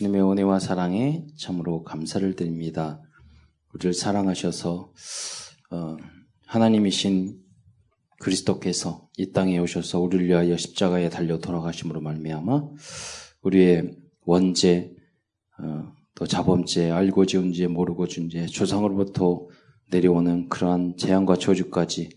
주님의 은혜와 사랑에 참으로 감사를 드립니다. 우리를 사랑하셔서 어, 하나님이신 그리스도께서 이 땅에 오셔서 우리를 위하여 십자가에 달려 돌아가심으로 말미암아 우리의 원죄 어, 또 자범죄 알고 지은 죄 모르고 준죄 조상으로부터 내려오는 그러한 재앙과 저주까지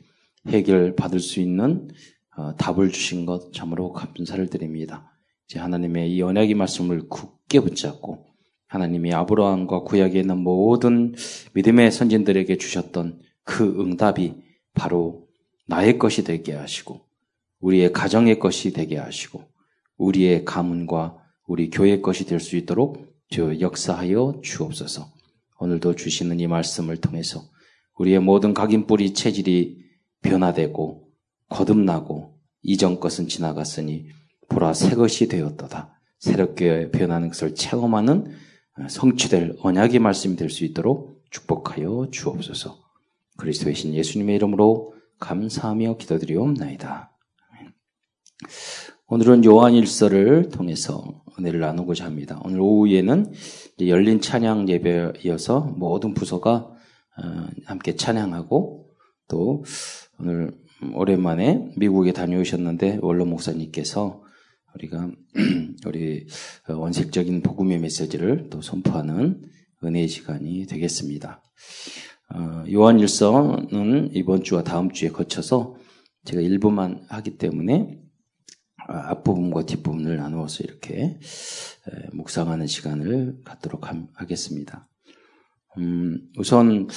해결받을 수 있는 어, 답을 주신 것 참으로 감사를 드립니다. 이제 하나님의 이 언약의 말씀을 굳 게 붙잡고 하나님이 아브라함과 구약에 있는 모든 믿음의 선진들에게 주셨던 그 응답이 바로 나의 것이 되게 하시고 우리의 가정의 것이 되게 하시고 우리의 가문과 우리 교회 것이 될 수 있도록 주 역사하여 주옵소서. 오늘도 주시는 이 말씀을 통해서 우리의 모든 각인뿌리 체질이 변화되고 거듭나고 이전 것은 지나갔으니 보라 새 것이 되었도다. 새롭게 변하는 것을 체험하는 성취될 언약의 말씀이 될 수 있도록 축복하여 주옵소서. 그리스도의 신 예수님의 이름으로 감사하며 기도드리옵나이다. 오늘은 요한 일서를 통해서 은혜를 나누고자 합니다. 오늘 오후에는 열린 찬양 예배이어서 모든 부서가 어, 함께 찬양하고 또 오늘 오랜만에 미국에 다녀오셨는데 원로 목사님께서 우리가 우리 원색적인 복음의 메시지를 또 선포하는 은혜의 시간이 되겠습니다. 어, 요한일서는 이번 주와 다음 주에 거쳐서 제가 일부만 하기 때문에 아, 앞부분과 뒷부분을 나누어서 이렇게 묵상하는 시간을 갖도록 하겠습니다. 음, 우선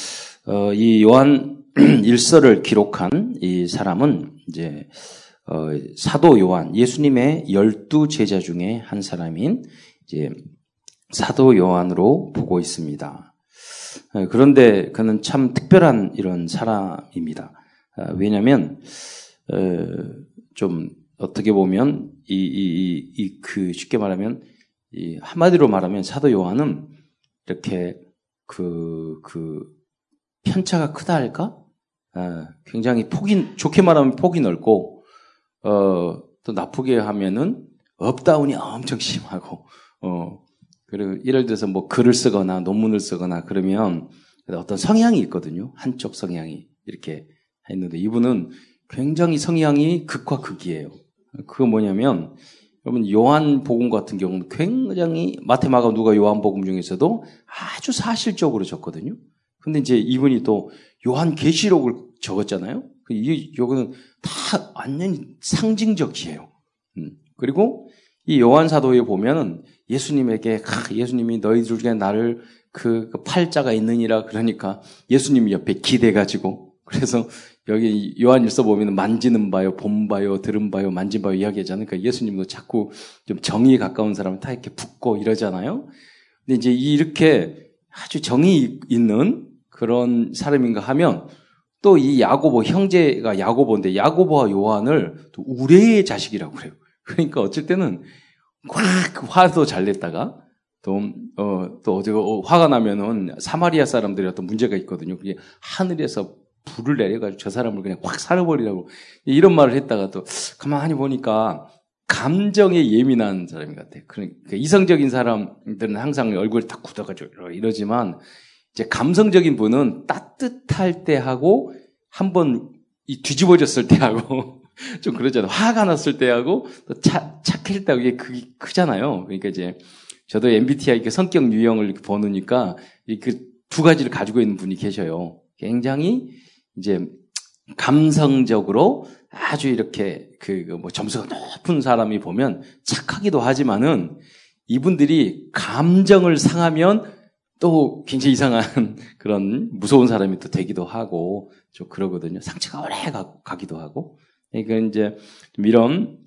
어, 이 요한 일서를 기록한 이 사람은 이제 어, 사도 요한, 예수님의 열두 제자 중에 한 사람인 이제 사도 요한으로 보고 있습니다. 어, 그런데 그는 참 특별한 이런 사람입니다. 어, 왜냐하면 어, 좀 어떻게 보면 이이이그 쉽게 말하면 이 한마디로 말하면 사도 요한은 이렇게 그그 그 편차가 크다 할까? 굉장히 폭이 좋게 말하면 폭이 넓고 어, 또 나쁘게 하면은 up down이 엄청 심하고, 어, 그리고 예를 들어서 뭐 글을 쓰거나 논문을 쓰거나 그러면 어떤 성향이 있거든요. 한쪽 성향이 이렇게 했는데 이분은 굉장히 성향이 극과 극이에요. 그거 뭐냐면 여러분 요한 복음 같은 경우는 굉장히 마테마가 누가 요한 복음 중에서도 아주 사실적으로 적거든요. 근데 이제 이분이 또 요한 계시록을 적었잖아요. 그이 요거는 다 완전히 상징적이에요. 음. 그리고 이 요한 사도에 보면은 예수님에게 예수님이 너희들 중에 나를 그, 그 팔자가 있느니라 그러니까 예수님이 옆에 기대 가지고 그래서 여기 요한일서 보면 만지는 바요, 본 바요, 들은 바요, 만진 바요 이야기하잖아요. 그러니까 예수님도 자꾸 좀 정의에 가까운 사람은 다 이렇게 붙고 이러잖아요. 근데 이제 이렇게 아주 정의 있는 그런 사람인가 하면 또 이 야고보 형제가 야고보인데 야고보와 요한을 또 우레의 자식이라고 그래요. 그러니까 어쩔 때는 꽉 화도 잘 냈다가 또, 어, 또 어디가 어, 화가 나면은 사마리아 사람들이 어떤 문제가 있거든요. 그게 하늘에서 불을 내려가지고 저 사람을 그냥 확 살아버리라고 이런 말을 했다가 또 가만히 보니까 감정에 예민한 사람인 것 같아요. 그러니까 이성적인 사람들은 항상 얼굴이 딱 굳어가지고 이러지만 이제 감성적인 분은 따뜻할 때 하고 한번 뒤집어졌을 때 하고 좀 그러잖아요. 화가 났을 때 하고 또 차, 착할 때 이게 크, 크잖아요. 그러니까 이제 저도 MBTI 그 성격 유형을 보느니까 그 두 가지를 가지고 있는 분이 계셔요. 굉장히 이제 감성적으로 아주 이렇게 그 뭐 점수가 높은 사람이 보면 착하기도 하지만은 이분들이 감정을 상하면 또 굉장히 이상한 그런 무서운 사람이 또 되기도 하고 좀 그러거든요. 상처가 오래 가, 기도 하고. 그러니까 이제 이런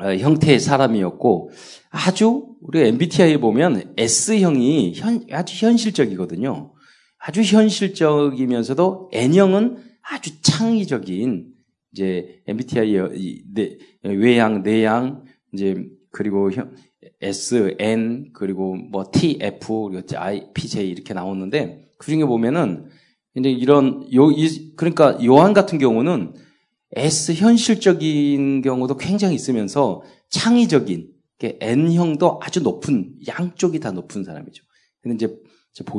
어, 형태의 사람이었고 아주 우리가 MBTI에 보면 S형이 현, 아주 현실적이거든요. 아주 현실적이면서도 N형은 아주 창의적인 이제 MBTI 외양, 내양 이제 그리고 형, S, N, 그리고 뭐 T, F, 그리고 I, P, J 이렇게 나오는데 그 중에 보면은 이제 이런 요, 이, 그러니까 요한 같은 경우는 S 현실적인 경우도 굉장히 있으면서 창의적인 N형도 아주 높은, 양쪽이 다 높은 사람이죠. 근데 이제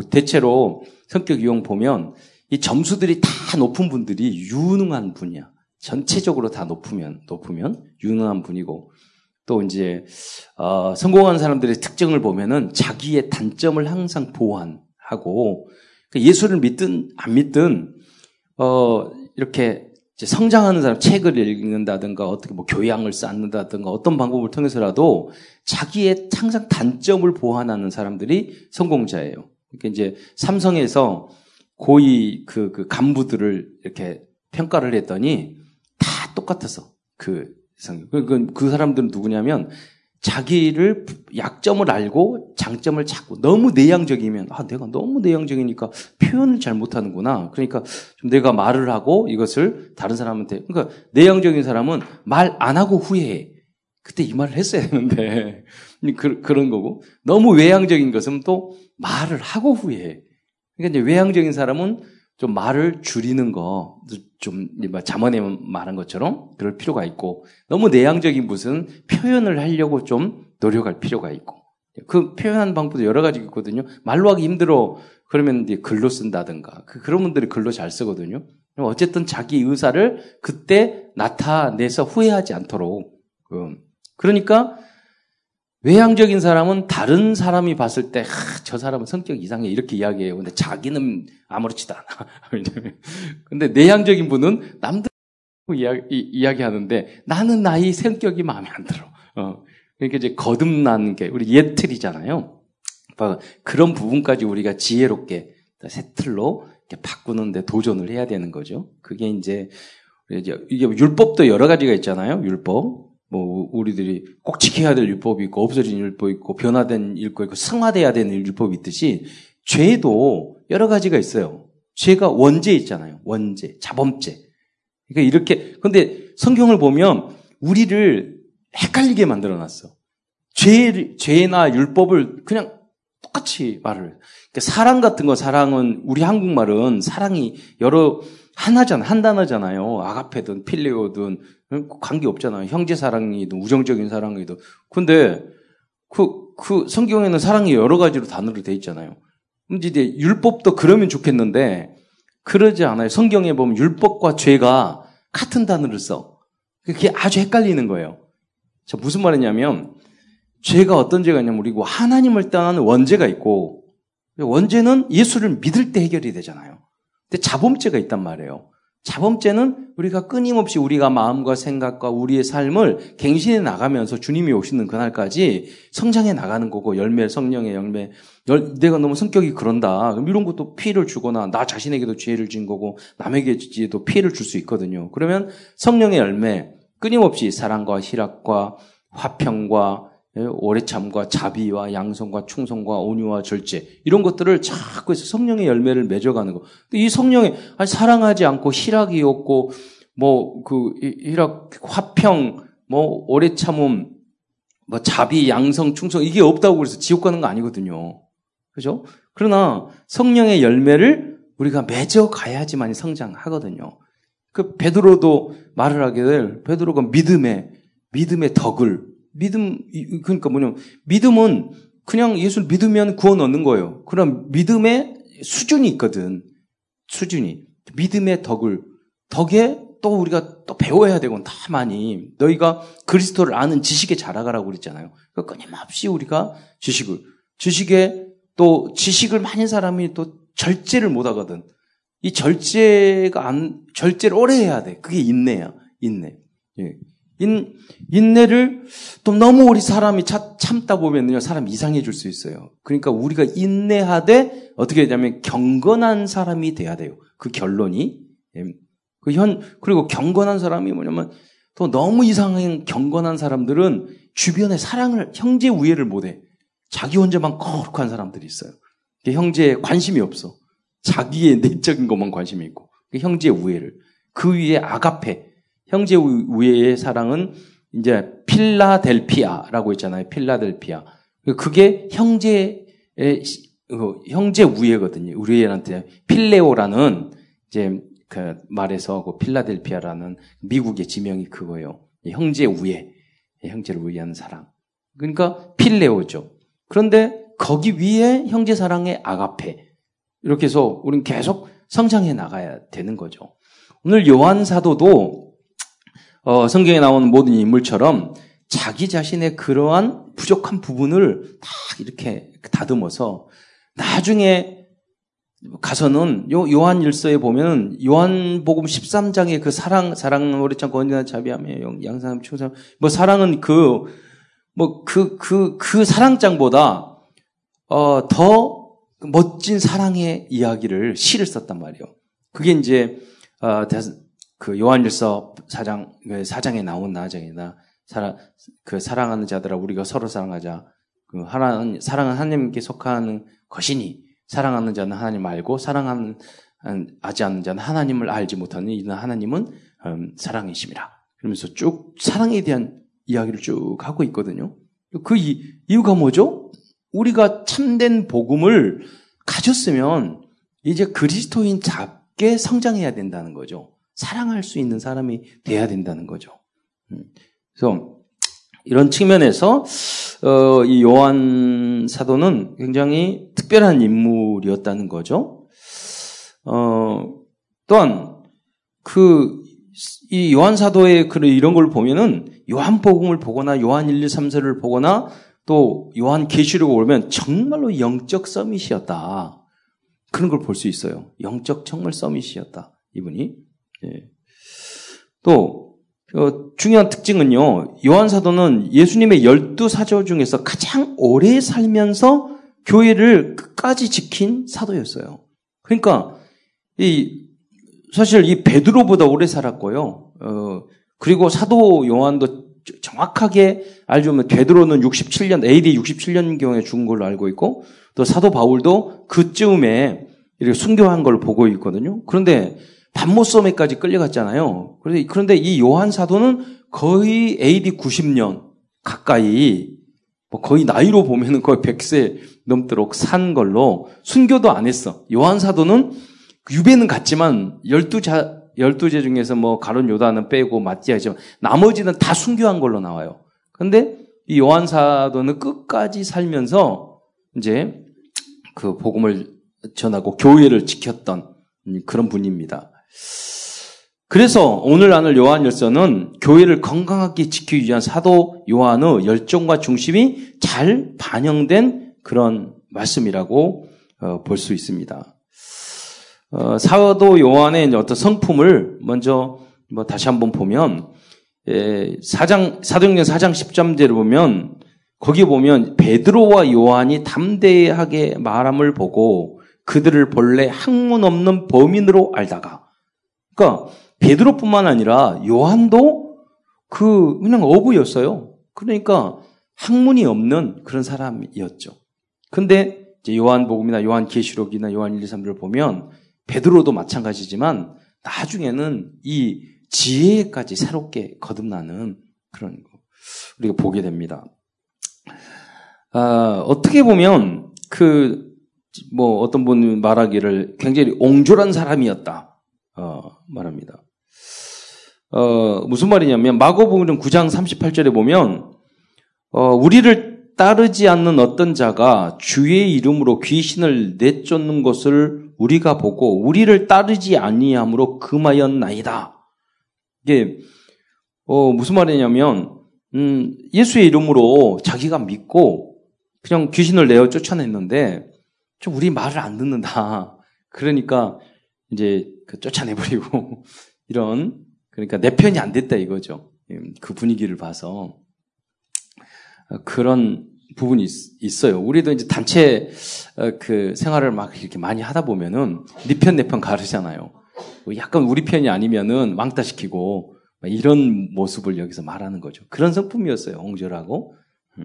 대체로 성격 유형 보면 이 점수들이 다 높은 분들이 유능한 분이야. 전체적으로 다 높으면, 높으면 유능한 분이고 또 이제, 어, 성공한 사람들의 특징을 보면은 자기의 단점을 항상 보완하고 그 예수를 믿든 안 믿든, 어, 이렇게 성장하는 사람, 책을 읽는다든가, 어떻게 뭐 교양을 쌓는다든가, 어떤 방법을 통해서라도 자기의 항상 단점을 보완하는 사람들이 성공자예요. 그러니까 이제 삼성에서 고위 그, 그 간부들을 이렇게 평가를 했더니 다 똑같았어. 그, 그, 그, 그 사람들은 누구냐면 자기를 약점을 알고 장점을 찾고 너무 내향적이면 아 내가 너무 내향적이니까 표현을 잘 못하는구나. 그러니까 좀 내가 말을 하고 이것을 다른 사람한테 그러니까 내향적인 사람은 말 안 하고 후회해. 그때 이 말을 했어야 되는데 그, 그런 거고 너무 외향적인 것은 또 말을 하고 후회해. 그러니까 이제 외향적인 사람은 좀 말을 줄이는 거, 좀, 자문에 말한 것처럼 그럴 필요가 있고, 너무 내향적인 무슨 표현을 하려고 좀 노력할 필요가 있고, 그 표현하는 방법도 여러 가지 있거든요. 말로 하기 힘들어. 그러면 이제 글로 쓴다든가. 그, 그런 분들이 글로 잘 쓰거든요. 어쨌든 자기 의사를 그때 나타내서 후회하지 않도록. 그, 그러니까 외향적인 사람은 다른 사람이 봤을 때, 하, 저 사람은 성격 이상해. 이렇게 이야기해요. 근데 자기는 아무렇지도 않아. 근데 내향적인 분은 남들 이야기, 이야기 하는데 나는 나의 성격이 마음에 안 들어. 어. 그러니까 이제 거듭난 게 우리 예틀이잖아요. 그런 부분까지 우리가 지혜롭게 새 틀로 바꾸는데 도전을 해야 되는 거죠. 그게 이제 이제 이게 율법도 여러 가지가 있잖아요. 율법. 뭐 우리들이 꼭 지켜야 될 율법이 있고 없어진 율법 이 있고 변화된 율법 이 있고 승화돼야 되는 율법이 있듯이 죄도 여러 가지가 있어요. 죄가 원죄 있잖아요. 원죄, 자범죄. 그러니까 이렇게 근데 성경을 보면 우리를 헷갈리게 만들어 놨어. 죄 죄나 율법을 그냥 똑같이 말을. 그러니까 사랑 같은 거 사랑은 우리 한국말은 사랑이 여러 하나잖아, 한 단어잖아요. 아가페든 필레오든 관계 없잖아요. 형제 사랑이든 우정적인 사랑이든. 근데 그, 그 성경에는 사랑이 여러 가지로 단어로 돼 있잖아요. 근데 이제 율법도 그러면 좋겠는데 그러지 않아요. 성경에 보면 율법과 죄가 같은 단어를 써. 그게 아주 헷갈리는 거예요. 저 무슨 말이냐면 죄가 어떤 죄가 있냐면 우리고 하나님을 떠나는 원죄가 있고 원죄는 예수를 믿을 때 해결이 되잖아요. 근데 자범죄가 있단 말이에요. 자범죄는 우리가 끊임없이 우리가 마음과 생각과 우리의 삶을 갱신해 나가면서 주님이 오시는 그날까지 성장해 나가는 거고 열매 성령의 열매 열, 내가 너무 성격이 그런다 이런 것도 피해를 주거나 나 자신에게도 죄를 진 거고 남에게도 피해를 줄 수 있거든요. 그러면 성령의 열매 끊임없이 사랑과 희락과 화평과 예, 오래 참과 자비와 양성과 충성과 온유와 절제 이런 것들을 자꾸 해서 성령의 열매를 맺어가는 거. 이 성령의 사랑하지 않고 희락이 없고 뭐 그 희락 화평 뭐 오래 참음 뭐 자비 양성 충성 이게 없다고 그래서 지옥 가는 거 아니거든요. 그죠? 그러나 성령의 열매를 우리가 맺어 가야지만 성장하거든요. 그 베드로도 말을 하게 될 베드로가 믿음의 믿음의 덕을 믿음, 그러니까 뭐냐면, 믿음은 그냥 예수를 믿으면 구원 얻는 거예요. 그럼 믿음의 수준이 있거든. 수준이. 믿음의 덕을, 덕에 또 우리가 또 배워야 되고 다 많이. 너희가 그리스도를 아는 지식에 자라가라고 그랬잖아요. 그러니까 끊임없이 우리가 지식을, 지식에 또 지식을 많은 사람이 또 절제를 못 하거든. 이 절제가 안, 절제를 오래 해야 돼. 그게 인내야. 인내. 예. 인, 인내를 또 너무 우리 사람이 차, 참다 보면요, 사람 이상해질 수 있어요. 그러니까 우리가 인내하되 어떻게 되냐면 경건한 사람이 돼야 돼요. 그 결론이. 예. 그 현, 그리고 경건한 사람이 뭐냐면 또 너무 이상한 경건한 사람들은 주변에 사랑을, 형제 우애를 못해. 자기 혼자만 거룩한 사람들이 있어요. 형제에 관심이 없어. 자기의 내적인 것만 관심이 있고. 형제 우애를. 그 위에 아가페. 형제 우애의 사랑은 이제 필라델피아라고 했잖아요. 필라델피아. 그게 형제의 그 형제 우애거든요. 우리한테 필레오라는 이제 그 말에서 그 필라델피아라는 미국의 지명이 그거예요. 형제 우애, 형제를 우애하는 사랑. 그러니까 필레오죠. 그런데 거기 위에 형제 사랑의 아가페. 이렇게 해서 우리는 계속 성장해 나가야 되는 거죠. 오늘 요한 사도도 어, 성경에 나오는 모든 인물처럼 자기 자신의 그러한 부족한 부분을 다 이렇게 다듬어서 나중에 가서는 요 요한 일서에 보면 요한복음 13장의 그 사랑 사랑 오래참 건전한 자비하며 양상 충성 뭐 사랑은 그뭐그그 그 사랑장보다 어 더 멋진 사랑의 이야기를 시를 썼단 말이에요. 그게 이제 어, 그 요한일서 사장 그 사장에 나온 나장이나 사랑 그 사랑하는 자들아 우리가 서로 사랑하자. 그 하나는 사랑은 하나님께 속하는 것이니 사랑하는 자는 하나님 알고 사랑하는 하지 않는 자는 하나님을 알지 못하는 이는 하나님은 음, 사랑이심이라. 그러면서 쭉 사랑에 대한 이야기를 쭉 하고 있거든요. 그 이, 이유가 뭐죠? 우리가 참된 복음을 가졌으면 이제 그리스도인 잡게 성장해야 된다는 거죠. 사랑할 수 있는 사람이 돼야 된다는 거죠. 음. 그래서 이런 측면에서 어, 이 요한 사도는 굉장히 특별한 인물이었다는 거죠. 어, 또한 그 이 요한 사도의 그런 이런 걸 보면은 요한 복음을 보거나 요한 1, 2, 3세를 보거나 또 요한 계시록을 보면 정말로 영적 서밋이었다. 그런 걸 볼 수 있어요. 영적 정말 서밋이었다. 이분이. 예. 또 어, 중요한 특징은요. 요한 사도는 예수님의 열두 사도 중에서 가장 오래 살면서 교회를 끝까지 지킨 사도였어요. 그러니까 이 사실 이 베드로보다 오래 살았고요. 어, 그리고 사도 요한도 정확하게 알려면 베드로는 67년 AD 67년 경에 죽은 걸로 알고 있고 또 사도 바울도 그쯤에 이렇게 순교한 걸 보고 있거든요. 그런데 반모섬에까지 끌려갔잖아요. 그런데 이 요한 사도는 거의 AD 90년 가까이 뭐 거의 나이로 보면은 거의 100세 넘도록 산 걸로 순교도 안 했어. 요한 사도는 유배는 갔지만 12자 12제 중에서 뭐 가론 요다는 빼고 마티아지만 나머지는 다 순교한 걸로 나와요. 근데 이 요한 사도는 끝까지 살면서 이제 그 복음을 전하고 교회를 지켰던 그런 분입니다. 그래서 오늘 나눌 요한 열서는 교회를 건강하게 지키기 위한 사도 요한의 열정과 중심이 잘 반영된 그런 말씀이라고 어, 볼 수 있습니다. 어, 사도 요한의 어떤 성품을 먼저 뭐 다시 한번 보면 예, 사장 사도행전 4장 10절을 보면 거기 보면 베드로와 요한이 담대하게 말함을 보고 그들을 본래 학문 없는 범인으로 알다가 그러니까 베드로뿐만 아니라 요한도 그 그냥 어부였어요. 그러니까 학문이 없는 그런 사람이었죠. 근데 이제 요한복음이나 요한계시록이나 요한 1, 2, 3를 보면 베드로도 마찬가지지만 나중에는 이 지혜까지 새롭게 거듭나는 그런 거 우리가 보게 됩니다. 아, 어떻게 보면 그 뭐 어떤 분 말하기를 굉장히 옹졸한 사람이었다 어, 말합니다. 어, 무슨 말이냐면 마고복음 9장 38절에 보면 어, 우리를 따르지 않는 어떤 자가 주의 이름으로 귀신을 내쫓는 것을 우리가 보고 우리를 따르지 아니함으로 금하였나이다. 이게 어, 무슨 말이냐면 음, 예수의 이름으로 자기가 믿고 그냥 귀신을 내어 쫓아냈는데 좀 우리 말을 안 듣는다. 그러니까 이제 그 쫓아내버리고 이런 그러니까 내 편이 안 됐다 이거죠. 음, 그 분위기를 봐서 그런 부분이 있, 어요 우리도 이제 단체 어, 그 생활을 막 이렇게 많이 하다 보면은 네 편 내 편 가르잖아요. 뭐 약간 우리 편이 아니면은 왕따시키고 이런 모습을 여기서 말하는 거죠. 그런 성품이었어요. 옹졸하고. 음.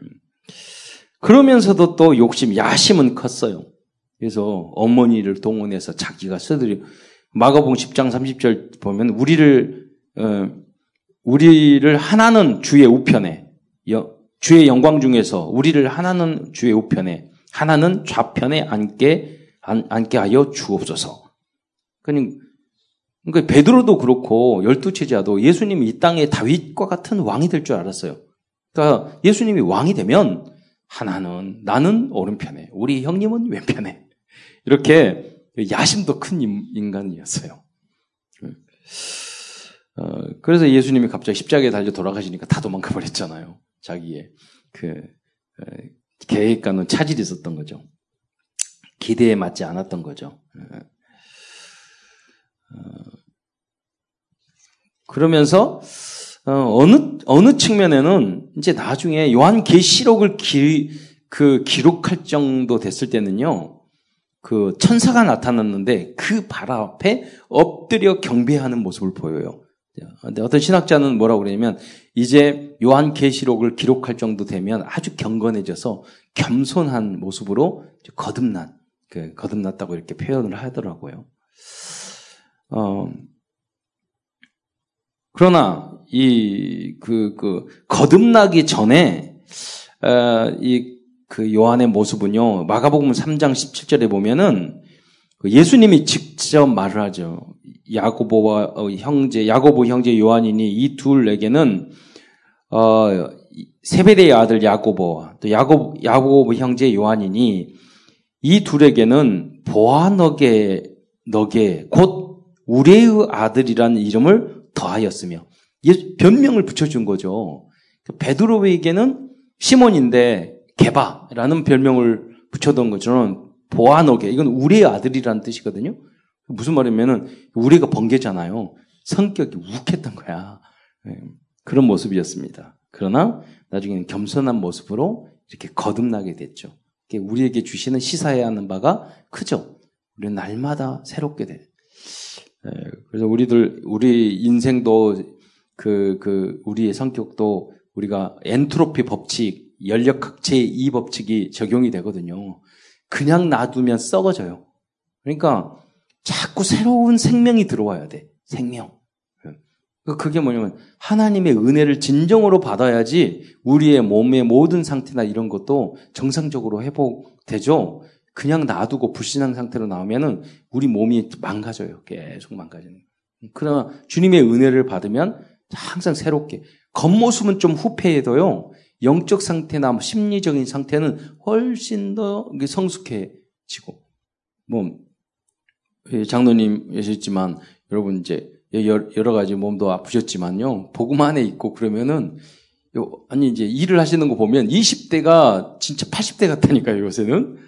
그러면서도 또 욕심, 야심은 컸어요. 그래서 어머니를 동원해서 자기가 써들이 마가복음 10장 30절 보면 우리를 어, 우리를 하나는 주의 우편에 주의 영광 중에서 우리를 하나는 주의 우편에 하나는 좌편에 앉게 앉 게 하여 주옵소서. 그러니까, 베드로도 그렇고 열두 제자도 예수님이 이 땅에 다윗과 같은 왕이 될 줄 알았어요. 그러니까 예수님이 왕이 되면 하나는 나는 오른편에, 우리 형님은 왼편에. 이렇게 야심도 큰 인간이었어요. 어, 그래서 예수님이 갑자기 십자가에 달려 돌아가시니까 다 도망가 버렸잖아요. 자기의 그 어, 계획과는 차질이 있었던 거죠. 기대에 맞지 않았던 거죠. 어, 어 그러면서 어, 느 어느 측면에는 이제 나중에 요한 계시록을 기, 그 기록할 정도 됐을 때는요. 그 천사가 나타났는데 그 발 앞에 엎드려 경배하는 모습을 보여요. 근데 어떤 신학자는 뭐라고 그러냐면 이제 요한 계시록을 기록할 정도 되면 아주 경건해져서 겸손한 모습으로 거듭난 그 거듭났다고 이렇게 표현을 하더라고요. 어, 그러나 이그그 거듭나기 전에 어, 이 그 요한의 모습은요 마가복음 3장 17절에 보면은 그 예수님이 직접 말을 하죠. 야고보와 어, 형제 야고보 형제 요한이니 이 둘에게는 어 세베대의 아들 야고보와 또 야고 야고보 형제 요한이니 이 둘에게는 보아 너게 너게 곧 우레의 아들이라는 이름을 더하였으며 변명을 붙여준 거죠. 그 베드로에게는 시몬인데 개바라는 별명을 붙여둔 것처럼 보아노게 이건 우리의 아들이라는 뜻이거든요. 무슨 말이면은 우리가 번개잖아요. 성격이 욱했던 거야. 네, 그런 모습이었습니다. 그러나 나중에는 겸손한 모습으로 이렇게 거듭나게 됐죠. 우리에게 주시는 시사해야 하는 바가 크죠. 우리는 날마다 새롭게 돼. 예, 그래서 우리들 우리 인생도 그, 그, 우리의 성격도 우리가 엔트로피 법칙, 연력학 제2 법칙이 적용이 되거든요. 그냥 놔두면 썩어져요. 그러니까 자꾸 새로운 생명이 들어와야 돼. 생명. 예. 그게 뭐냐면 하나님의 은혜를 진정으로 받아야지 우리의 몸의 모든 상태나 이런 것도 정상적으로 회복되죠. 그냥 놔두고 불신앙 상태로 나오면은 우리 몸이 망가져요. 계속 망가지는. 그러나 주님의 은혜를 받으면 항상 새롭게 겉모습은 좀 후패해도요. 영적 상태나 뭐 심리적인 상태는 훨씬 더 성숙해지고 뭐 장로님 계셨지만 여러분 이제 여러 가지 몸도 아프셨지만요. 복음 안에 있고 그러면은 아니 이제 일을 하시는 거 보면 20대가 진짜 80대 같다니까요, 요새는.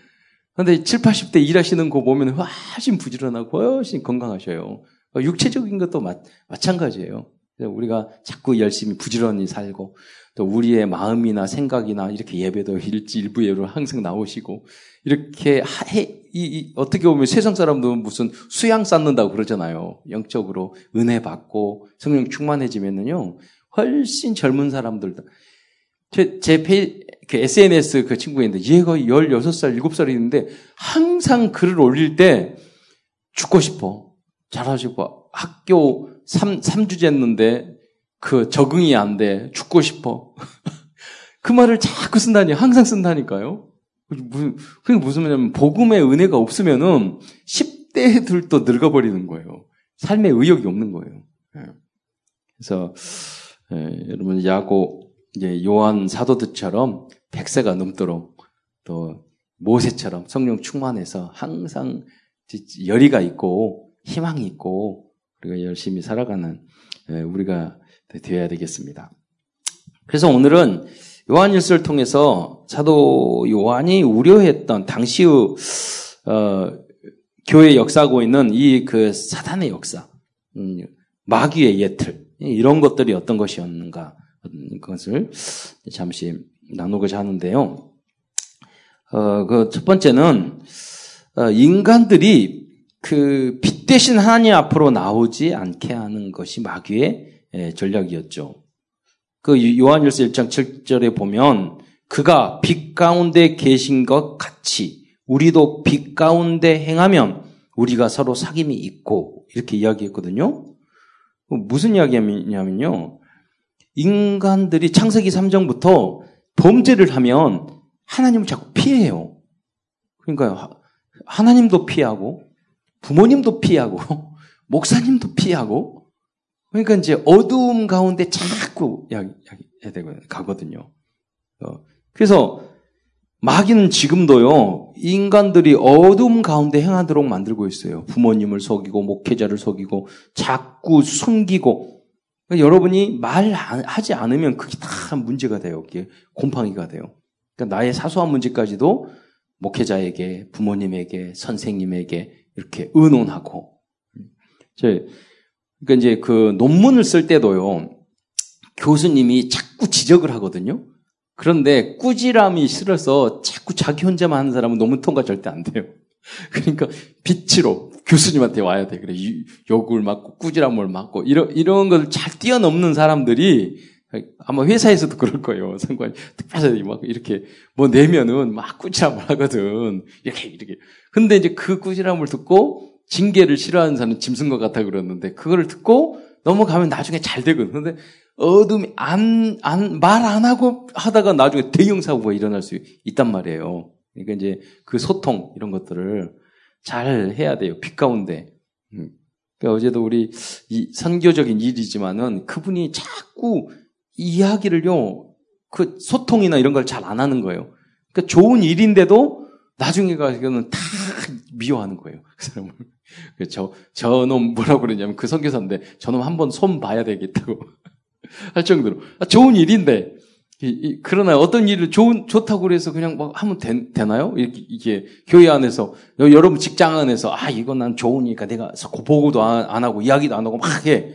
근데 7, 80대 일하시는 거 보면 훨씬 부지런하고 훨씬 건강하셔요. 육체적인 것도 마, 마찬가지예요. 우리가 자꾸 열심히 부지런히 살고 또 우리의 마음이나 생각이나 이렇게 예배도 일부 예로 항상 나오시고 이렇게 해, 이, 이, 어떻게 보면 세상 사람들은 무슨 수양 쌓는다고 그러잖아요. 영적으로 은혜 받고 성령 충만해지면은요 훨씬 젊은 사람들도 제, 제 페이, 그 SNS 그 친구가 있는데 얘가 16살, 7살이 있는데 항상 글을 올릴 때 죽고 싶어. 잘하시고 학교 3, 3주째 했는데 그 적응이 안 돼. 죽고 싶어. 그 말을 자꾸 쓴다니, 항상 쓴다니까요. 무슨, 그게 무슨 말이냐면, 복음의 은혜가 없으면은 10대들도 늙어버리는 거예요. 삶의 의욕이 없는 거예요. 예. 그래서, 예, 여러분, 야고, 이제 요한 사도들처럼 100세가 넘도록 또 모세처럼 성령 충만해서 항상 열의가 있고 희망이 있고 우리가 열심히 살아가는 예, 우리가 되어야 되겠습니다. 그래서 오늘은 요한일서를 통해서 사도 요한이 우려했던 당시의 어, 교회 역사하고 있는 이 그 사단의 역사, 음, 마귀의 예틀 이런 것들이 어떤 것이었는가 그것을 잠시 나누고자 하는데요. 어, 그 첫 번째는 어, 인간들이 그빛 대신 하나님 앞으로 나오지 않게 하는 것이 마귀의 예, 전략이었죠. 그 요한일서 1장 7절에 보면 그가 빛 가운데 계신 것 같이 우리도 빛 가운데 행하면 우리가 서로 사귐이 있고 이렇게 이야기했거든요. 무슨 이야기냐면요. 인간들이 창세기 3장부터 범죄를 하면 하나님을 자꾸 피해요. 그러니까 하나님도 피하고 부모님도 피하고 목사님도 피하고 그러니까 이제 어두움 가운데 자꾸 야, 해야 되고 가거든요. 어, 그래서 마귀는 지금도요, 인간들이 어둠 가운데 행하도록 만들고 있어요. 부모님을 속이고, 목회자를 속이고, 자꾸 숨기고. 그러니까 여러분이 말하지 않으면 그게 다 문제가 돼요. 그게 곰팡이가 돼요. 그러니까 나의 사소한 문제까지도 목회자에게, 부모님에게, 선생님에게 이렇게 의논하고. 그러니까 이제 그 논문을 쓸 때도요, 교수님이 자꾸 지적을 하거든요. 그런데 꾸지람이 싫어서 자꾸 자기 혼자만 하는 사람은 논문 통과 절대 안 돼요. 그러니까 빛으로 교수님한테 와야 돼. 그래 욕을 맞고 꾸지람을 맞고 이런 이런 걸 잘 뛰어넘는 사람들이 아마 회사에서도 그럴 거예요. 상관이 특별히 막 이렇게 뭐 내면은 막 꾸지람을 하거든. 이렇게 이렇게. 근데 이제 그 꾸지람을 듣고 징계를 싫어하는 사람은 짐승 것 같아 그러는데 그거를 듣고 넘어가면 나중에 잘 되거든. 근데 어둠이 안, 안, 말 안 하고 하다가 나중에 대형 사고가 일어날 수 있단 말이에요. 그러니까 이제 그 소통, 이런 것들을 잘 해야 돼요. 빛 가운데. 음. 그러니까 어제도 우리 이 선교적인 일이지만은 그분이 자꾸 이야기를요, 그 소통이나 이런 걸 잘 안 하는 거예요. 그러니까 좋은 일인데도 나중에 가서는 다 미워하는 거예요. 그 사람을. 저, 저놈 뭐라고 그러냐면 그 선교사인데 저놈 한번 손 봐야 되겠다고. 할 정도로. 아, 좋은 일인데, 이, 이, 그러나 어떤 일을 좋은, 좋다고 그래서 그냥 막 하면 되, 나요 이렇게, 이게, 교회 안에서, 여러분 직장 안에서, 아, 이건 난 좋으니까 내가 보고도 안, 안 하고, 이야기도 안 하고 막 해.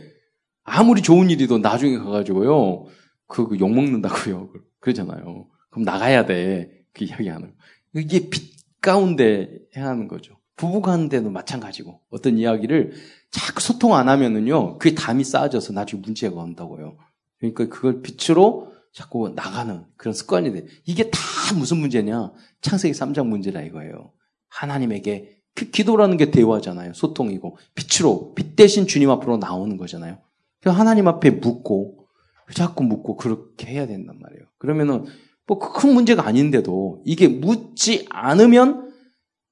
아무리 좋은 일이도 나중에 가가지고요, 그, 그 욕먹는다고요. 그러잖아요. 그럼 나가야 돼. 그 이야기 하는. 이게 빛 가운데 해야 하는 거죠. 부부가 하는데도 마찬가지고, 어떤 이야기를 자꾸 소통 안 하면은요, 그게 담이 쌓아져서 나중에 문제가 온다고요. 그러니까 그걸 빛으로 자꾸 나가는 그런 습관이 돼. 이게 다 무슨 문제냐? 창세기 3장 문제라 이거예요. 하나님에게 그 기도라는 게 대화잖아요. 소통이고 빛으로 빛 대신 주님 앞으로 나오는 거잖아요. 그 하나님 앞에 묻고 자꾸 묻고 그렇게 해야 된단 말이에요. 그러면은 뭐 큰 문제가 아닌데도 이게 묻지 않으면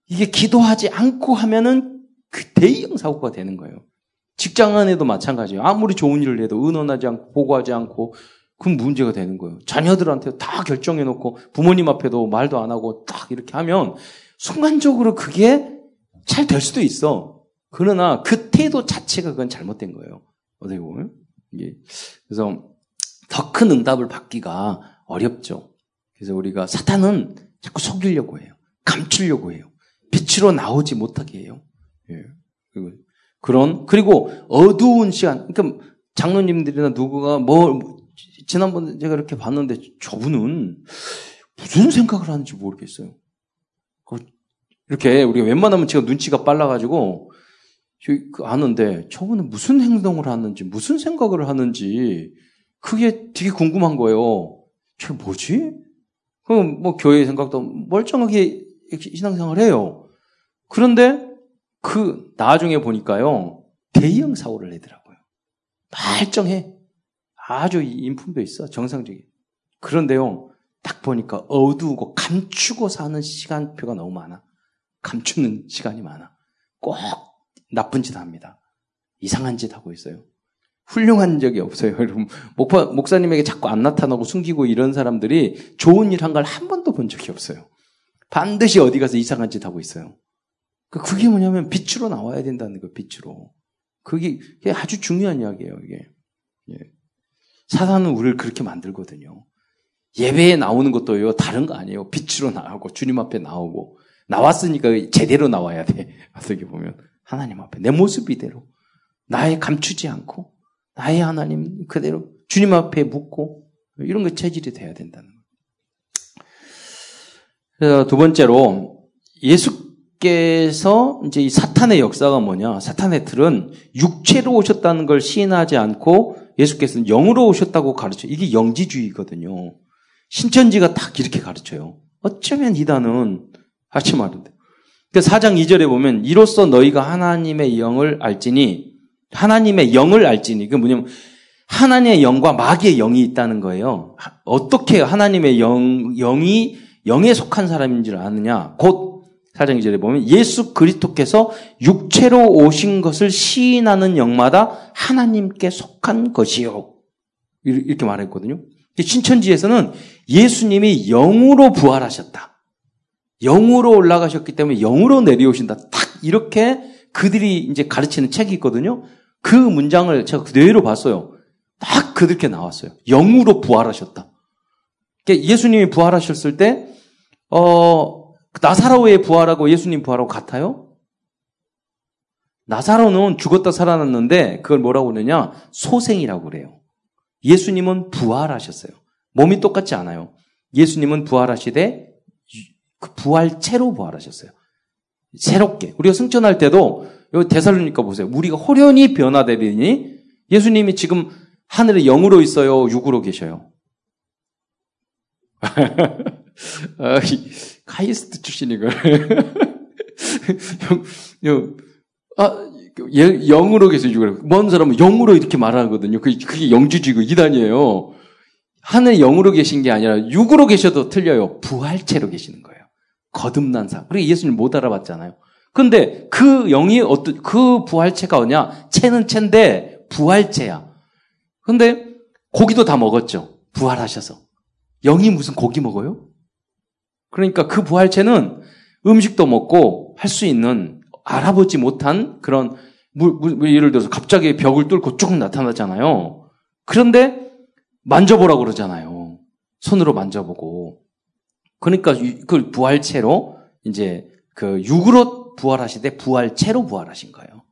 이게 기도하지 않고 하면은 그 대형 사고가 되는 거예요. 직장 안에도 마찬가지예요. 아무리 좋은 일을 해도 의논하지 않고 보고하지 않고 그럼 문제가 되는 거예요. 자녀들한테 다 결정해 놓고 부모님 앞에도 말도 안 하고 딱 이렇게 하면 순간적으로 그게 잘 될 수도 있어. 그러나 그 태도 자체가 그건 잘못된 거예요. 어떻게 보면. 이게 그래서 더 큰 응답을 받기가 어렵죠. 그래서 우리가 사탄은 자꾸 속이려고 해요. 감추려고 해요. 빛으로 나오지 못하게 해요. 예. 그런 그리고 어두운 시간. 그러니까 장로님들이나 누구가 뭐 지난번에 제가 이렇게 봤는데 저분은 무슨 생각을 하는지 모르겠어요. 그 이렇게 우리가 웬만하면 제가 눈치가 빨라가지고 그 아는데 저분은 무슨 행동을 하는지 무슨 생각을 하는지 그게 되게 궁금한 거예요. 저 뭐지? 그럼 뭐 교회 생각도 멀쩡하게 신앙생활 해요. 그런데 그 나중에 보니까요 대형 사고를 내더라고요. 말쩡해. 아주 인품도 있어 정상적인. 그런데요 딱 보니까 어두우고 감추고 사는 시간표가 너무 많아. 감추는 시간이 많아. 꼭 나쁜 짓 합니다. 이상한 짓 하고 있어요. 훌륭한 적이 없어요. 여러분 목사, 목사님에게 자꾸 안 나타나고 숨기고 이런 사람들이 좋은 일 한 걸 한 번도 본 적이 없어요. 반드시 어디 가서 이상한 짓 하고 있어요. 그 그게 뭐냐면 빛으로 나와야 된다는 거예요, 빛으로. 그게, 그게 아주 중요한 이야기예요, 이게. 예. 사단은 우리를 그렇게 만들거든요. 예배에 나오는 것도요, 다른 거 아니에요. 빛으로 나오고, 주님 앞에 나오고, 나왔으니까 제대로 나와야 돼. 어떻게 보면. 하나님 앞에. 내 모습 이대로. 나의 감추지 않고, 나의 하나님 그대로 주님 앞에 묻고, 이런 거 체질이 돼야 된다는 거예요. 그래서 두 번째로, 예수 예수께서 이제 이 사탄의 역사가 뭐냐? 사탄의 틀은 육체로 오셨다는 걸 시인하지 않고 예수께서는 영으로 오셨다고 가르쳐. 이게 영지주의거든요. 신천지가 딱 이렇게 가르쳐요. 어쩌면 이단은 하지 말는데. 그 4장 2절에 보면 이로써 너희가 하나님의 영을 알지니 하나님의 영을 알지니 그 뭐냐면 하나님의 영과 마귀의 영이 있다는 거예요. 어떻게 하나님의 영 영이 영에 속한 사람인 줄 아느냐? 곧 4장 2절에 보면 예수 그리스도께서 육체로 오신 것을 시인하는 영마다 하나님께 속한 것이요. 이렇게 말했거든요. 신천지에서는 예수님이 영으로 부활하셨다. 영으로 올라가셨기 때문에 영으로 내려오신다. 딱 이렇게 그들이 이제 가르치는 책이 있거든요. 그 문장을 제가 그대로 봤어요. 딱 그렇게 나왔어요. 영으로 부활하셨다. 그러니까 예수님이 부활하셨을 때, 어, 나사로의 부활하고 예수님 부활하고 같아요? 나사로는 죽었다 살아났는데 그걸 뭐라고 그러냐? 소생이라고 그래요. 예수님은 부활하셨어요. 몸이 똑같지 않아요. 예수님은 부활하시되 그 부활체로 부활하셨어요. 새롭게. 우리가 승천할 때도 여기 대살로니까 보세요. 우리가 호련히 변화되리니 예수님이 지금 하늘에 영으로 있어요. 육으로 계셔요. 아, 카이스트 출신이걸. 영, 아, 영으로 계세요. 육으로. 먼 사람은 영으로 이렇게 말하거든요. 그게 영주지고 이단이에요. 하늘 영으로 계신 게 아니라 육으로 계셔도 틀려요. 부활체로 계시는 거예요. 거듭난 사. 그리고 예수님 못 알아봤잖아요. 근데 그 영이 어떤 그 부활체가 뭐냐? 체는 체인데 부활체야. 근데 고기도 다 먹었죠. 부활하셔서. 영이 무슨 고기 먹어요? 그러니까 그 부활체는 음식도 먹고 할 수 있는 알아보지 못한 그런 물, 물, 예를 들어서 갑자기 벽을 뚫고 쭉 나타나잖아요. 그런데 만져보라고 그러잖아요. 손으로 만져보고. 그러니까 그 부활체로 이제 그 육으로 부활하시되 부활체로 부활하신 거예요.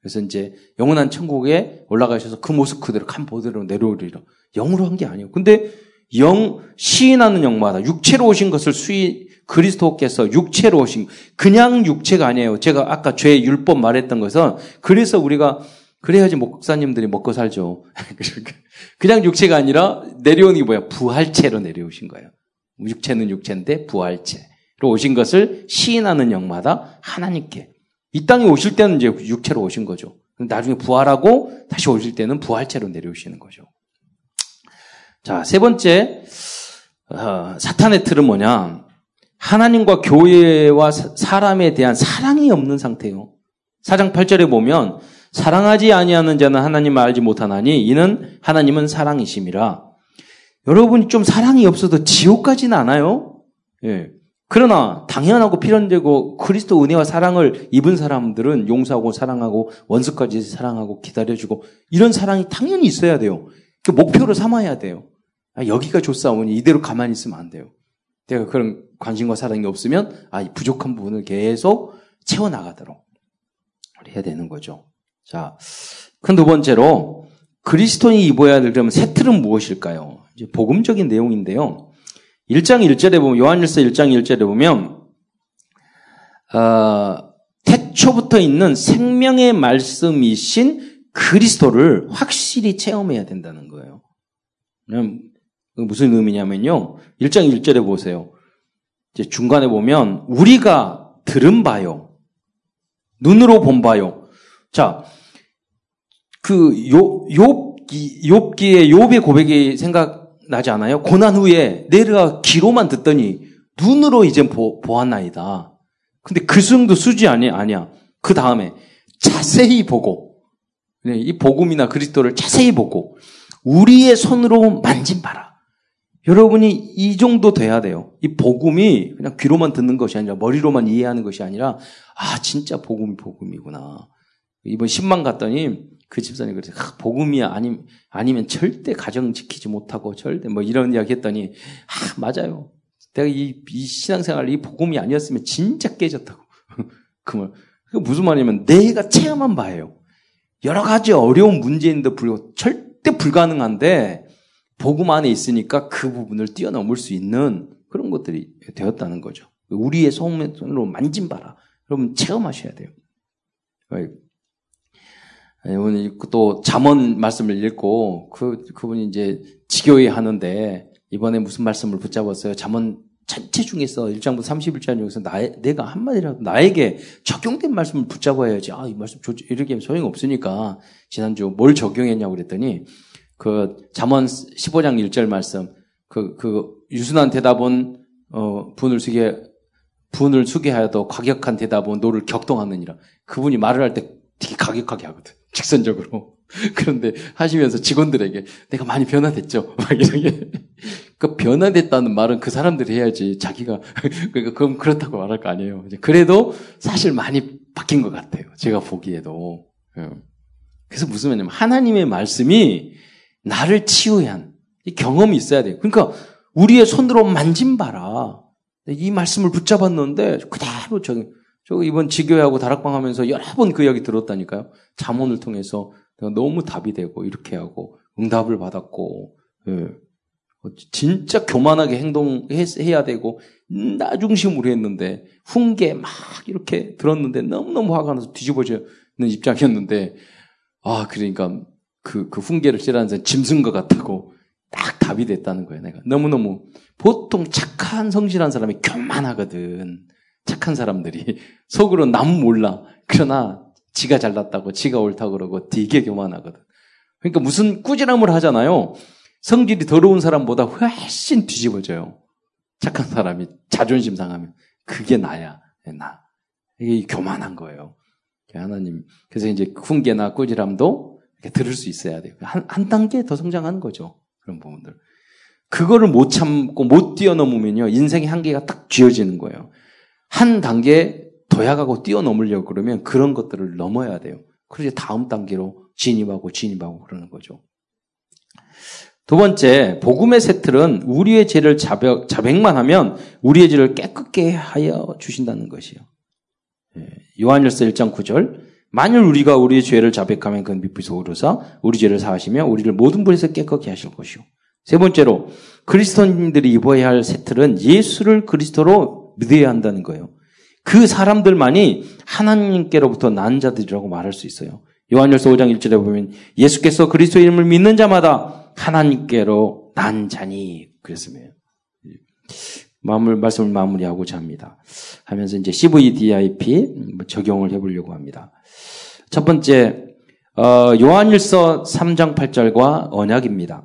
그래서 이제 영원한 천국에 올라가셔서 그 모습 그대로 간 보대로 내려오리라. 영으로 한 게 아니에요. 근데 영 시인하는 영마다 육체로 오신 것을 수인 그리스도께서 육체로 오신 그냥 육체가 아니에요. 제가 아까 죄 율법 말했던 것은 그래서 우리가 그래야지 목사님들이 먹고 살죠. 그냥 육체가 아니라 내려오는 게 뭐야? 부활체로 내려오신 거예요. 육체는 육체인데 부활체로 오신 것을 시인하는 영마다 하나님께 이 땅에 오실 때는 이제 육체로 오신 거죠. 나중에 부활하고 다시 오실 때는 부활체로 내려오시는 거죠. 자, 세 번째 어, 사탄의 틀은 뭐냐? 하나님과 교회와 사람에 대한 사랑이 없는 상태예요. 4장 8절에 보면 사랑하지 아니하는 자는 하나님을 알지 못하나니 이는 하나님은 사랑이심이라. 여러분이 좀 사랑이 없어도 지옥 까지는 않아요. 예. 그러나 당연하고 필연되고 그리스도 은혜와 사랑을 입은 사람들은 용서하고 사랑하고 원수까지 사랑하고 기다려주고 이런 사랑이 당연히 있어야 돼요. 그 목표를 삼아야 돼요. 아, 여기가 좋사오니 이대로 가만히 있으면 안 돼요. 내가 그런 관심과 사랑이 없으면 아, 부족한 부분을 계속 채워나가도록 해야 되는 거죠. 자, 큰 두 번째로 그리스도인이 입어야 될 그러면 새 틀은 무엇일까요? 이제 복음적인 내용인데요. 1장 1절에 보면 요한일서 1장 1절에 보면 어, 태초부터 있는 생명의 말씀이신 그리스도를 확실히 체험해야 된다는 거예요. 무슨 의미냐면요. 1장 1절에 보세요. 이제 중간에 보면 우리가 들은 바요. 눈으로 본 바요. 자, 그 요, 욥, 욥기의 욥의 고백이 생각 나지 않아요? 고난 후에 내가 귀로만 듣더니 눈으로 이제 보, 보았나이다. 근데 그 정도 수지 아니, 아니야. 그 다음에 자세히 보고, 네, 이 복음이나 그리스도를 자세히 보고, 우리의 손으로 만진 바라. 여러분이 이 정도 돼야 돼요. 이 복음이 그냥 귀로만 듣는 것이 아니라 머리로만 이해하는 것이 아니라 아 진짜 복음이 복음이구나. 이번 10만 갔더니 그 집사님 그래서 아, 복음이야 아니 아니면 절대 가정 지키지 못하고 절대 뭐 이런 이야기 했더니 아 맞아요. 내가 이, 이 신앙생활 이 복음이 아니었으면 진짜 깨졌다고. 그 말. 그 무슨 말이냐면 내가 체험한 바예요. 여러 가지 어려운 문제인데 불구하고 절대 불가능한데 복음 안에 있으니까 그 부분을 뛰어넘을 수 있는 그런 것들이 되었다는 거죠. 우리의 손으로 만진 바라. 여러분 체험하셔야 돼요. 오늘 또 잠언 말씀을 읽고 그 그분이 이제 지교회 하는데 이번에 무슨 말씀을 붙잡았어요? 잠언 전체 중에서 1장부터 31장 중에서 나, 내가 한마디라도 나에게 적용된 말씀을 붙잡아야지. 아, 이 말씀 이렇게 소용이 없으니까 지난주 뭘 적용했냐고 그랬더니 그 잠언 15장 1절 말씀 그, 그 유순한 대답은 어, 분을 쓰게 분을 수계하여도 과격한 대답은 너를 격동하느니라. 그분이 말을 할 때 되게 과격하게 하거든. 직선적으로. 그런데 하시면서 직원들에게 내가 많이 변화됐죠. 막 이렇게. 그 변화됐다는 말은 그 사람들이 해야지 자기가 그러니까 그럼 그렇다고 말할 거 아니에요. 그래도 사실 많이 바뀐 것 같아요. 제가 보기에도. 예. 그래서 무슨 말이냐면 하나님의 말씀이 나를 치유한 경험이 있어야 돼요. 그러니까 우리의 손으로 만진 바라. 이 말씀을 붙잡았는데 그대로 저기 저 이번 지교회하고 다락방 하면서 여러 번 그 이야기 들었다니까요. 자문을 통해서 너무 답이 되고 이렇게 하고 응답을 받았고 예. 진짜 교만하게 행동해야 되고 나 중심으로 했는데 훈계 막 이렇게 들었는데 너무너무 화가 나서 뒤집어지는 입장이었는데 아 그러니까 그, 그 훈계를 싫어하는 짐승것 같다고 딱 답이 됐다는 거예요 내가 너무너무 보통 착한 성실한 사람이 교만하거든 착한 사람들이 속으로 남 몰라 그러나 지가 잘났다고 지가 옳다고 그러고 되게 교만하거든 그러니까 무슨 꾸지람을 하잖아요 성질이 더러운 사람보다 훨씬 뒤집어져요. 착한 사람이 자존심 상하면 그게 나야. 나. 이게 교만한 거예요. 하나님. 그래서 이제 훈계나 꾸지람도 들을 수 있어야 돼요. 한, 한 단계 더 성장하는 거죠. 그런 부분들. 그거를 못 참고 못 뛰어넘으면요. 인생의 한계가 딱 쥐어지는 거예요. 한 단계 도약하고 뛰어넘으려고 그러면 그런 것들을 넘어야 돼요. 그래서 다음 단계로 진입하고 진입하고 그러는 거죠. 두 번째, 복음의 세틀은 우리의 죄를 자백, 자백만 하면 우리의 죄를 깨끗게 하여 주신다는 것이요. 예, 요한일서 1장 9절. 만일 우리가 우리의 죄를 자백하면 그건 미쁘서 오르사 우리 죄를 사하시며 우리를 모든 불에서 깨끗게 하실 것이요. 세 번째로 그리스도인들이 입어야 할 세틀은 예수를 그리스도로 믿어야 한다는 거예요. 그 사람들만이 하나님께로부터 난 자들이라고 말할 수 있어요. 요한일서 5장 1절에 보면 예수께서 그리스도 이름을 믿는 자마다 하나님께로 난 자니 그랬으면 마무리 말씀을 마무리하고자 합니다. 하면서 이제 CVDIP 적용을 해보려고 합니다. 첫 번째 어, 요한일서 3장 8절과 언약입니다.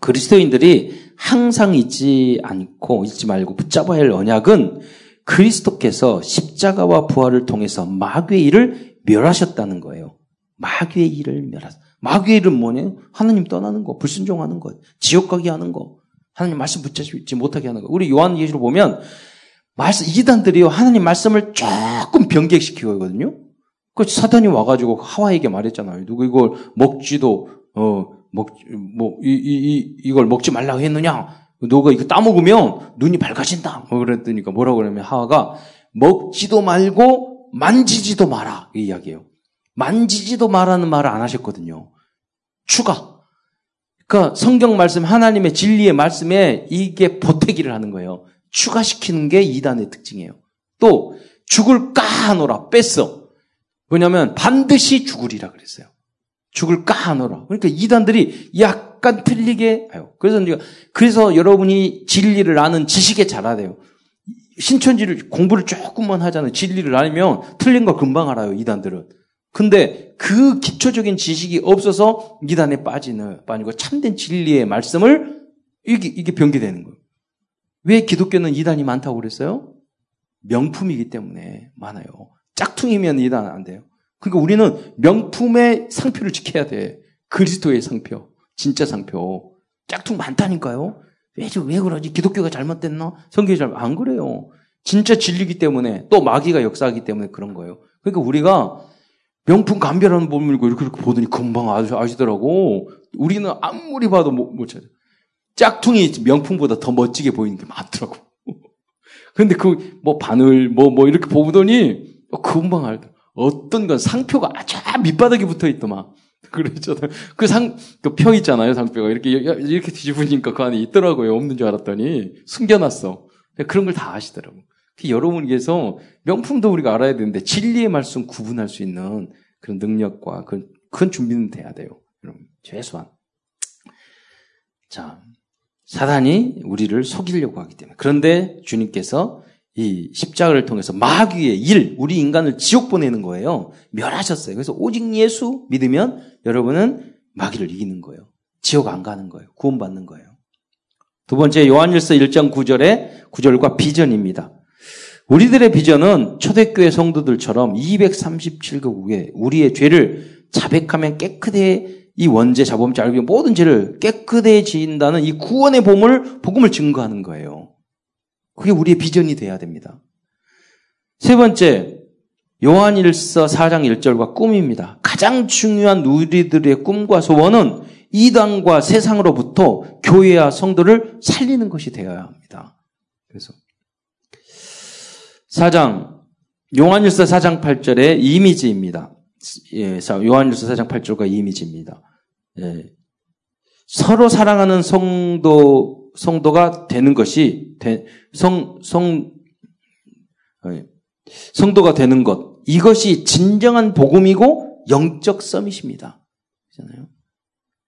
그리스도인들이 항상 잊지 않고 잊지 말고 붙잡아야 할 언약은 그리스도께서 십자가와 부활을 통해서 마귀의 일을 멸하셨다는 거예요. 마귀의 일을 멸하셨. 마귀의 일은 뭐냐? 하나님 떠나는 거, 불순종하는 것, 지옥 가게 하는 거, 하나님 말씀 붙잡지 못하게 하는 거. 우리 요한 예시로 보면 말씀 이단들이요 하나님 말씀을 조금 변개시키거든요. 그 사단이 와가지고 하와에게 말했잖아요. 누구 이걸 먹지도 어 먹뭐이 이, 이, 이 걸 먹지 말라고 했느냐? 너가 이거 따먹으면 눈이 밝아진다. 뭐 그랬더니까 뭐라고 그러면 하와가 먹지도 말고 만지지도 마라 이 이야기예요. 만지지도 말하는 말을 안 하셨거든요. 추가. 그러니까 성경 말씀, 하나님의 진리의 말씀에 이게 보태기를 하는 거예요. 추가시키는 게 이단의 특징이에요. 또 죽을 까하노라 뺐어. 왜냐하면 반드시 죽으리라 그랬어요. 죽을 까 하노라. 그러니까 이단들이 약간 틀리게 해요. 그래서 그래서 여러분이 진리를 아는 지식에 잘하대요. 신천지를 공부를 조금만 하잖아요. 진리를 알면 틀린 거 금방 알아요. 이단들은. 근데 그 기초적인 지식이 없어서 이단에 빠지는, 빠지고 참된 진리의 말씀을 이게, 이게 변개되는 거예요. 왜 기독교는 이단이 많다고 그랬어요? 명품이기 때문에 많아요. 짝퉁이면 이단 안 돼요. 그러니까 우리는 명품의 상표를 지켜야 돼. 그리스도의 상표. 진짜 상표. 짝퉁 많다니까요. 왜, 왜 그러지? 기독교가 잘못됐나? 성경이 잘, 안 그래요. 진짜 진리기 때문에, 또 마귀가 역사하기 때문에 그런 거예요. 그러니까 우리가 명품 감별하는 못 물고 이렇게, 이렇게 보더니 금방 아시더라고. 우리는 아무리 봐도 못, 못 찾아. 짝퉁이 명품보다 더 멋지게 보이는 게 많더라고. 근데 그, 뭐, 바늘, 뭐, 뭐, 이렇게 보더니, 금방 알더라. 어떤 건 상표가 아주 밑바닥에 붙어 있더만. 그랬잖아요. 그 상, 그표 있잖아요, 상표가. 이렇게, 이렇게 뒤집으니까 그 안에 있더라고요. 없는 줄 알았더니, 숨겨놨어. 그런 걸 다 아시더라고. 여러분께서 명품도 우리가 알아야 되는데 진리의 말씀 구분할 수 있는 그런 능력과 그런 큰 준비는 돼야 돼요. 여러분, 최소한. 자, 사단이 우리를 속이려고 하기 때문에. 그런데 주님께서 이 십자가를 통해서 마귀의 일, 우리 인간을 지옥 보내는 거예요. 멸하셨어요. 그래서 오직 예수 믿으면 여러분은 마귀를 이기는 거예요. 지옥 안 가는 거예요. 구원받는 거예요. 두 번째 요한일서 1장 9절의 9절과 비전입니다. 우리들의 비전은 초대교회 성도들처럼 237개국에 우리의 죄를 자백하면 깨끗해 이 원죄, 자범, 자비 모든 죄를 깨끗해진다는 이 구원의 보물, 복음을 증거하는 거예요. 그게 우리의 비전이 돼야 됩니다. 세 번째, 요한일서 4장 1절과 꿈입니다. 가장 중요한 우리들의 꿈과 소원은 이단과 세상으로부터 교회와 성도를 살리는 것이 되어야 합니다. 그래서 4장 요한일서 4장 8절의 이미지입니다. 예, 요한일서 4장 8절과 이미지입니다. 예, 서로 사랑하는 성도 성도가 되는 것이 성성 예, 성도가 되는 것 이것이 진정한 복음이고 영적 서밋입니다. 그잖아요.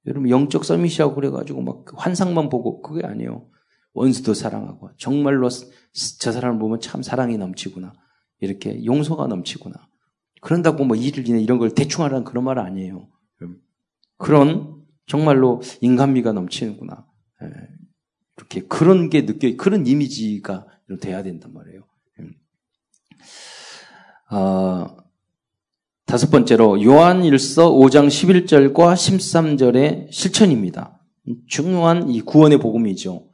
여러분 영적 서밋이라고 그래가지고 막 환상만 보고 그게 아니에요. 원수도 사랑하고 정말로 저 사람을 보면 참 사랑이 넘치구나 이렇게 용서가 넘치구나 그런다고 뭐 일을 이런 걸 대충 하라는 그런 말 아니에요. 그런 정말로 인간미가 넘치는구나 예. 이렇게 그런 게 느껴 그런 이미지가 돼야 된단 말이에요. 어, 다섯 번째로 요한일서 5장 11절과 13절의 실천입니다. 중요한 이 구원의 복음이죠.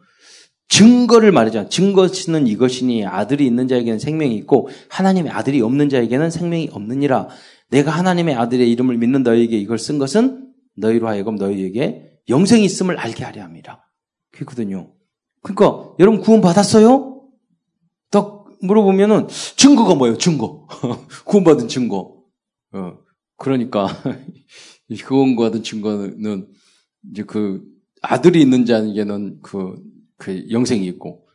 증거를 말하자. 증거는 이것이니 아들이 있는 자에게는 생명이 있고 하나님의 아들이 없는 자에게는 생명이 없느니라. 내가 하나님의 아들의 이름을 믿는 너희에게 이걸 쓴 것은 너희로 하여금 너희에게 영생이 있음을 알게 하려 합니다. 그거든요. 그러니까 여러분 구원 받았어요? 딱 물어보면은 증거가 뭐예요? 증거. 구원받은 증거. 어. 그러니까 구원받은 증거는 이제 그 아들이 있는 자에게는 그, 그 영생이 있고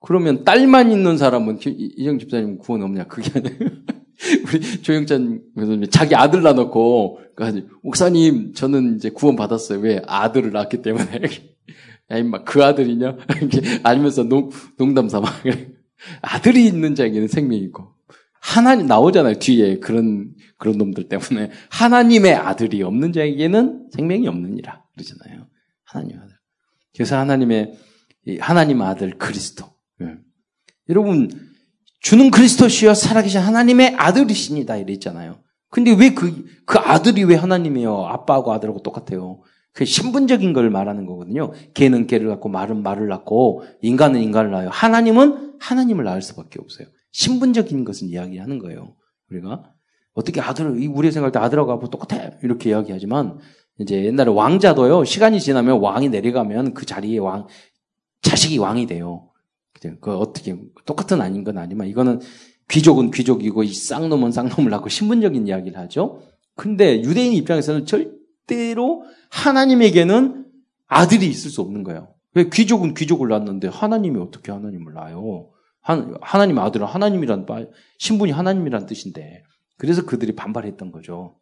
그러면 딸만 있는 사람은 이정 집사님 구원 없냐? 그게 아니에요. 우리 조영찬 교수님 자기 아들 낳아놓고 목사님 저는 이제 구원 받았어요. 왜 아들을 낳았기 때문에. 야 임마 그 아들이냐? 알면서 농, 농담 삼아. 아들이 있는 자에게는 생명이 있고 하나님 나오잖아요 뒤에 그런 그런 놈들 때문에. 하나님의 아들이 없는 자에게는 생명이 없느니라 그러잖아요. 하나님 아들. 그래서 하나님의 하나님 아들 그리스도. 예. 여러분 주는 그리스도시여 살아계신 하나님의 아들이십니다. 이랬잖아요. 근데 왜 그 그 아들이 왜 하나님이에요? 아빠하고 아들하고 똑같아요 그 신분적인 걸 말하는 거거든요. 개는 개를 낳고 말은 말을 낳고 인간은 인간을 낳아요. 하나님은 하나님을 낳을 수밖에 없어요. 신분적인 것은 이야기하는 거예요. 우리가 어떻게 아들을 우리 생각할 때 아들하고 아빠 똑같아 이렇게 이야기하지만 이제 옛날에 왕자도요 시간이 지나면 왕이 내려가면 그 자리에 왕 자식이 왕이 돼요. 그 어떻게 똑같은 아닌 건 아니지만 이거는 귀족은 귀족이고 이 쌍놈은 쌍놈을 낳고 신분적인 이야기를 하죠. 근데 유대인 입장에서는 절대로 하나님에게는 아들이 있을 수 없는 거예요. 왜 귀족은 귀족을 낳았는데 하나님이 어떻게 하나님을 낳아요? 하나님 아들은 하나님이란 신분이 하나님이란 뜻인데 그래서 그들이 반발했던 거죠.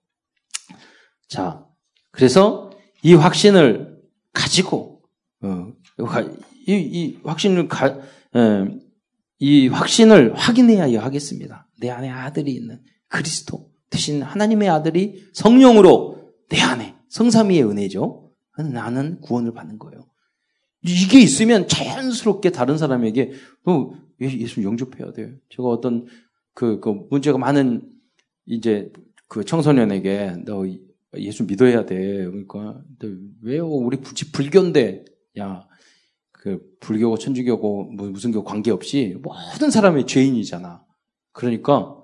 자, 그래서 이 확신을 가지고 어, 이, 이, 확신을 가, 에, 어, 이 확신을 확인해야 하겠습니다. 내 안에 아들이 있는 그리스도 대신 하나님의 아들이 성령으로 내 안에 성삼위의 은혜죠. 나는 구원을 받는 거예요. 이게 있으면 자연스럽게 다른 사람에게 너 예수 영접해야 돼요. 제가 어떤 그, 그 문제가 많은 이제 그 청소년에게 너 예수 믿어야 돼. 그러니까 왜요? 우리 굳이 불교인데 야. 그 불교고 천주교고 뭐 무슨 교 관계없이 모든 사람의 죄인이잖아. 그러니까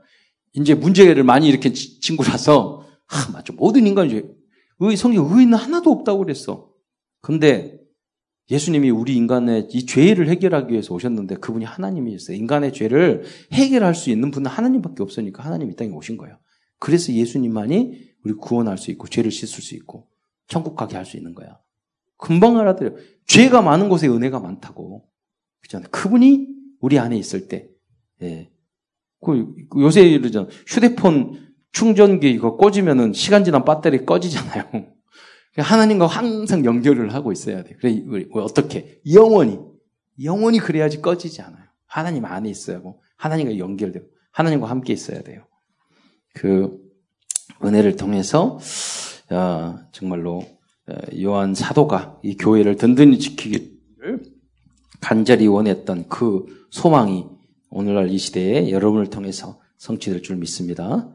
이제 문제를 많이 이렇게 친구라서 아 맞죠 모든 인간이 죄 의, 성경 의인은 하나도 없다고 그랬어. 근데 예수님이 우리 인간의 이 죄를 해결하기 위해서 오셨는데 그분이 하나님이었어요. 인간의 죄를 해결할 수 있는 분은 하나님밖에 없으니까 하나님 이 땅에 오신 거예요. 그래서 예수님만이 우리 구원할 수 있고 죄를 씻을 수 있고 천국 가게 할 수 있는 거야. 금방 알아들어요. 죄가 많은 곳에 은혜가 많다고. 그잖아요. 그분이 우리 안에 있을 때, 예. 그 요새 이러잖아. 휴대폰 충전기 이거 꽂으면은 시간 지난 배터리 꺼지잖아요. 하나님과 항상 연결을 하고 있어야 돼. 그래, 어떻게? 영원히. 영원히 그래야지 꺼지지 않아요. 하나님 안에 있어야 하고, 하나님과 연결되고, 하나님과 함께 있어야 돼요. 그, 은혜를 통해서, 어, 정말로, 어, 요한 사도가 이 교회를 든든히 지키기를 간절히 원했던 그 소망이 오늘날 이 시대에 여러분을 통해서 성취될 줄 믿습니다.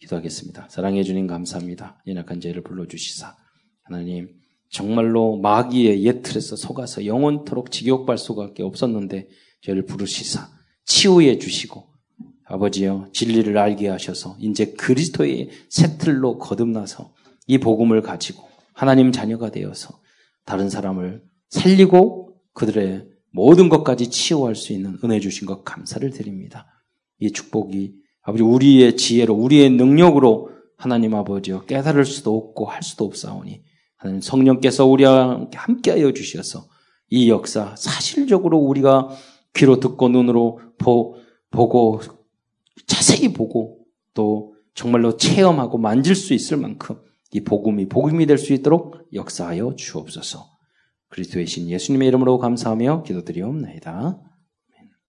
기도하겠습니다. 사랑해 주님 감사합니다. 연약한 죄를 불러주시사. 하나님, 정말로 마귀의 옛 틀에서 속아서 영원토록 지옥발 속밖에 없었는데 죄를 부르시사 치유해 주시고 아버지여 진리를 알게 하셔서 이제 그리스도의 새 틀로 거듭나서 이 복음을 가지고 하나님 자녀가 되어서 다른 사람을 살리고 그들의 모든 것까지 치유할 수 있는 은혜 주신 것 감사를 드립니다. 이 축복이 아버지 우리의 지혜로 우리의 능력으로 하나님 아버지여 깨달을 수도 없고 할 수도 없사오니 하나님 성령께서 우리와 함께하여 주셔서 이 역사 사실적으로 우리가 귀로 듣고 눈으로 보, 보고 자세히 보고 또 정말로 체험하고 만질 수 있을 만큼 이 복음이 복음이 될 수 있도록 역사하여 주옵소서. 그리스도의 신 예수님의 이름으로 감사하며 기도드리옵나이다.